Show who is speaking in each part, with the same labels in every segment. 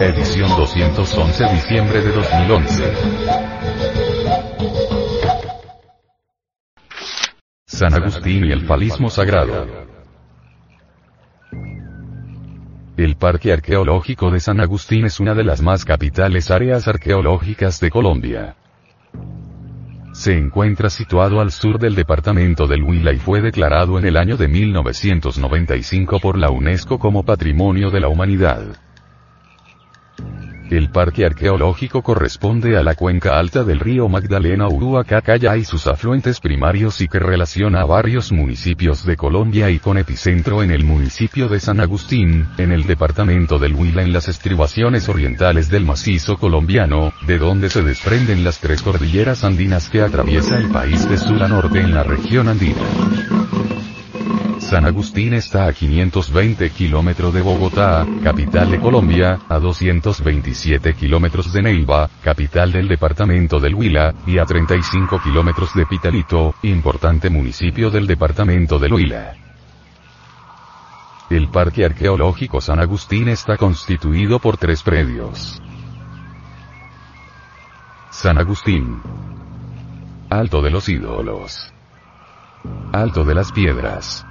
Speaker 1: edición 211 diciembre de 2011. San Agustín y el falismo sagrado. El Parque Arqueológico de San Agustín es una de las más capitales áreas arqueológicas de Colombia. Se encuentra situado al sur del departamento del Huila y fue declarado en el año de 1995 por la UNESCO como Patrimonio de la Humanidad. El parque arqueológico corresponde a la cuenca alta del río Magdalena Uruacacaya y sus afluentes primarios y que relaciona a varios municipios de Colombia y con epicentro en el municipio de San Agustín, en el departamento del Huila en las estribaciones orientales del macizo colombiano, de donde se desprenden las tres cordilleras andinas que atraviesa el país de sur a norte en la región andina. San Agustín está a 520 kilómetros de Bogotá, capital de Colombia, a 227 kilómetros de Neiva, capital del departamento del Huila, y a 35 kilómetros de Pitalito, importante municipio del departamento del Huila. El Parque Arqueológico San Agustín está constituido por tres predios. San Agustín. Alto de los ídolos. Alto de las piedras.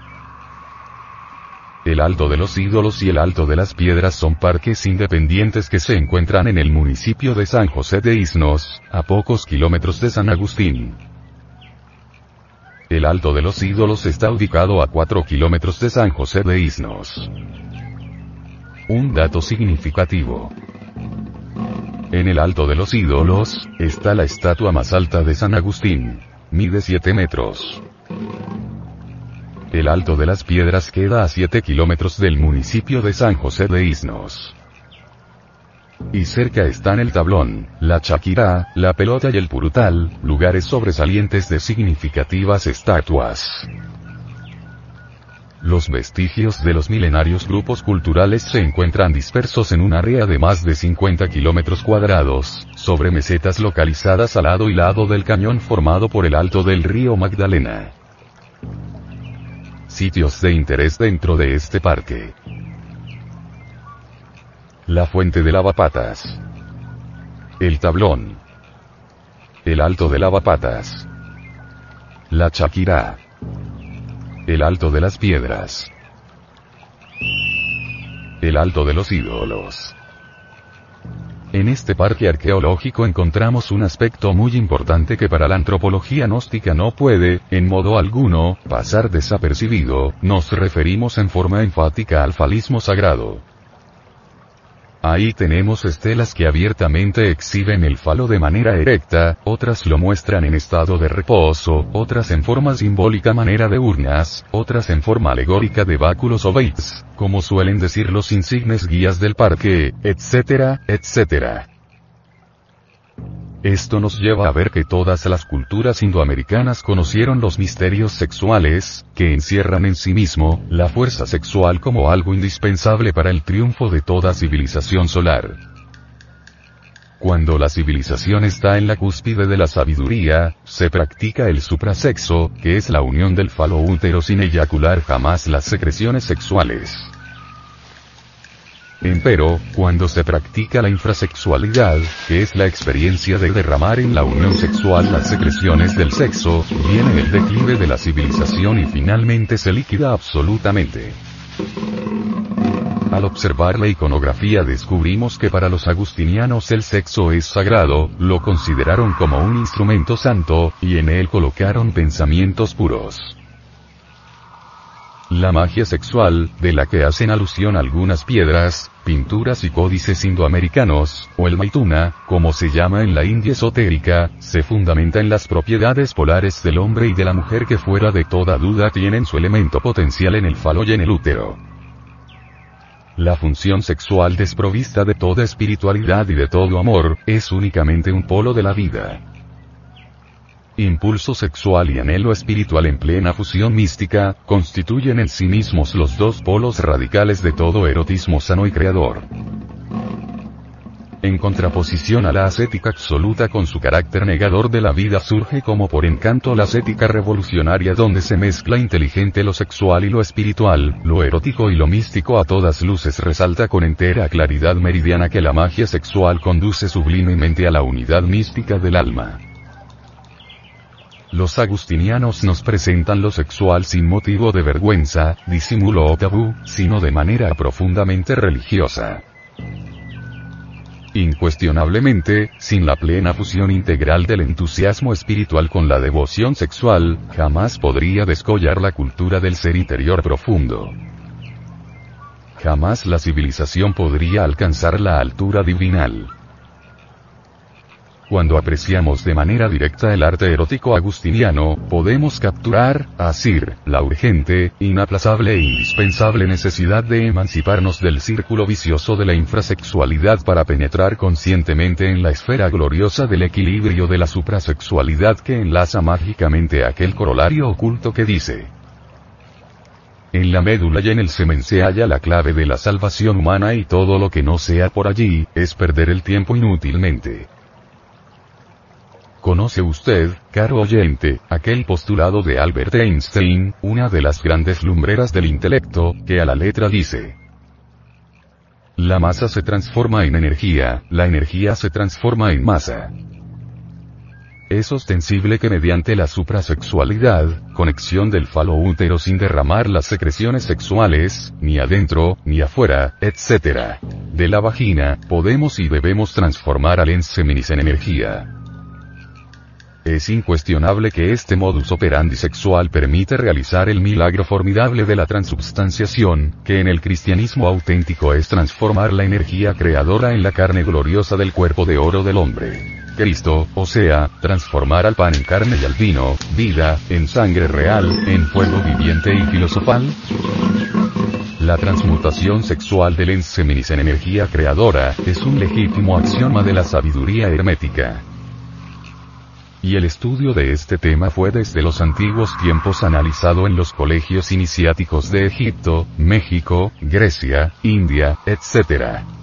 Speaker 1: El Alto de los Ídolos y el Alto de las Piedras son parques independientes que se encuentran en el municipio de San José de Isnos, a pocos kilómetros de San Agustín. El Alto de los Ídolos está ubicado a 4 kilómetros de San José de Isnos. Un dato significativo. En el Alto de los Ídolos, está la estatua más alta de San Agustín. Mide 7 metros. El Alto de las Piedras queda a 7 kilómetros del municipio de San José de Isnos. Y cerca están el tablón, la chaquirá, la pelota y el purutal, lugares sobresalientes de significativas estatuas. Los vestigios de los milenarios grupos culturales se encuentran dispersos en un área de más de 50 kilómetros cuadrados, sobre mesetas localizadas al lado y lado del cañón formado por el alto del río Magdalena. Sitios de interés dentro de este parque. La fuente de lavapatas. El tablón. El alto de lavapatas. La chaquirá. El alto de las piedras. El alto de los ídolos. En este parque arqueológico encontramos un aspecto muy importante que para la antropología gnóstica no puede, en modo alguno, pasar desapercibido, nos referimos en forma enfática al falismo sagrado. Ahí tenemos estelas que abiertamente exhiben el falo de manera erecta, otras lo muestran en estado de reposo, otras en forma simbólica manera de urnas, otras en forma alegórica de báculos o baits, como suelen decir los insignes guías del parque, etcétera, etcétera. Esto nos lleva a ver que todas las culturas indoamericanas conocieron los misterios sexuales, que encierran en sí mismo, la fuerza sexual como algo indispensable para el triunfo de toda civilización solar. Cuando la civilización está en la cúspide de la sabiduría, se practica el suprasexo, que es la unión del falo útero sin eyacular jamás las secreciones sexuales. Empero, cuando se practica la infrasexualidad, que es la experiencia de derramar en la unión sexual las secreciones del sexo, viene el declive de la civilización y finalmente se liquida absolutamente. Al observar la iconografía descubrimos que para los agustinianos el sexo es sagrado, lo consideraron como un instrumento santo, y en él colocaron pensamientos puros. La magia sexual, de la que hacen alusión algunas piedras, pinturas y códices indoamericanos, o el maituna, como se llama en la India esotérica, se fundamenta en las propiedades polares del hombre y de la mujer que fuera de toda duda tienen su elemento potencial en el falo y en el útero. La función sexual desprovista de toda espiritualidad y de todo amor, es únicamente un polo de la vida. Impulso sexual y anhelo espiritual en plena fusión mística, constituyen en sí mismos los dos polos radicales de todo erotismo sano y creador. en contraposición a la ascética absoluta con su carácter negador de la vida surge como por encanto la ascética revolucionaria donde se mezcla inteligente lo sexual y lo espiritual, lo erótico y lo místico a todas luces resalta con entera claridad meridiana que la magia sexual conduce sublimemente a la unidad mística del alma. Los agustinianos nos presentan lo sexual sin motivo de vergüenza, disimulo o tabú, sino de manera profundamente religiosa. Incuestionablemente, sin la plena fusión integral del entusiasmo espiritual con la devoción sexual, jamás podría descollar la cultura del ser interior profundo. Jamás la civilización podría alcanzar la altura divinal. Cuando apreciamos de manera directa el arte erótico agustiniano, podemos capturar, asir, la urgente, inaplazable e indispensable necesidad de emanciparnos del círculo vicioso de la infrasexualidad para penetrar conscientemente en la esfera gloriosa del equilibrio de la suprasexualidad que enlaza mágicamente aquel corolario oculto que dice, en la médula y en el semen se halla la clave de la salvación humana y todo lo que no sea por allí, es perder el tiempo inútilmente. ¿Conoce usted, caro oyente, aquel postulado de Albert Einstein, una de las grandes lumbreras del intelecto, que a la letra dice, la masa se transforma en energía, la energía se transforma en masa. Es ostensible que mediante la suprasexualidad, conexión del falo útero sin derramar las secreciones sexuales, ni adentro, ni afuera, etc. de la vagina, podemos y debemos transformar al enseminis en energía. Es incuestionable que este modus operandi sexual permite realizar el milagro formidable de la transubstanciación, que en el cristianismo auténtico es transformar la energía creadora en la carne gloriosa del cuerpo de oro del hombre. Cristo, o sea, transformar al pan en carne y al vino, vida, en sangre real, en fuego viviente y filosofal. La transmutación sexual del enseminis en energía creadora, es un legítimo axioma de la sabiduría hermética y el estudio de este tema fue desde los antiguos tiempos analizado en los colegios iniciáticos de Egipto, México, Grecia, India, etc.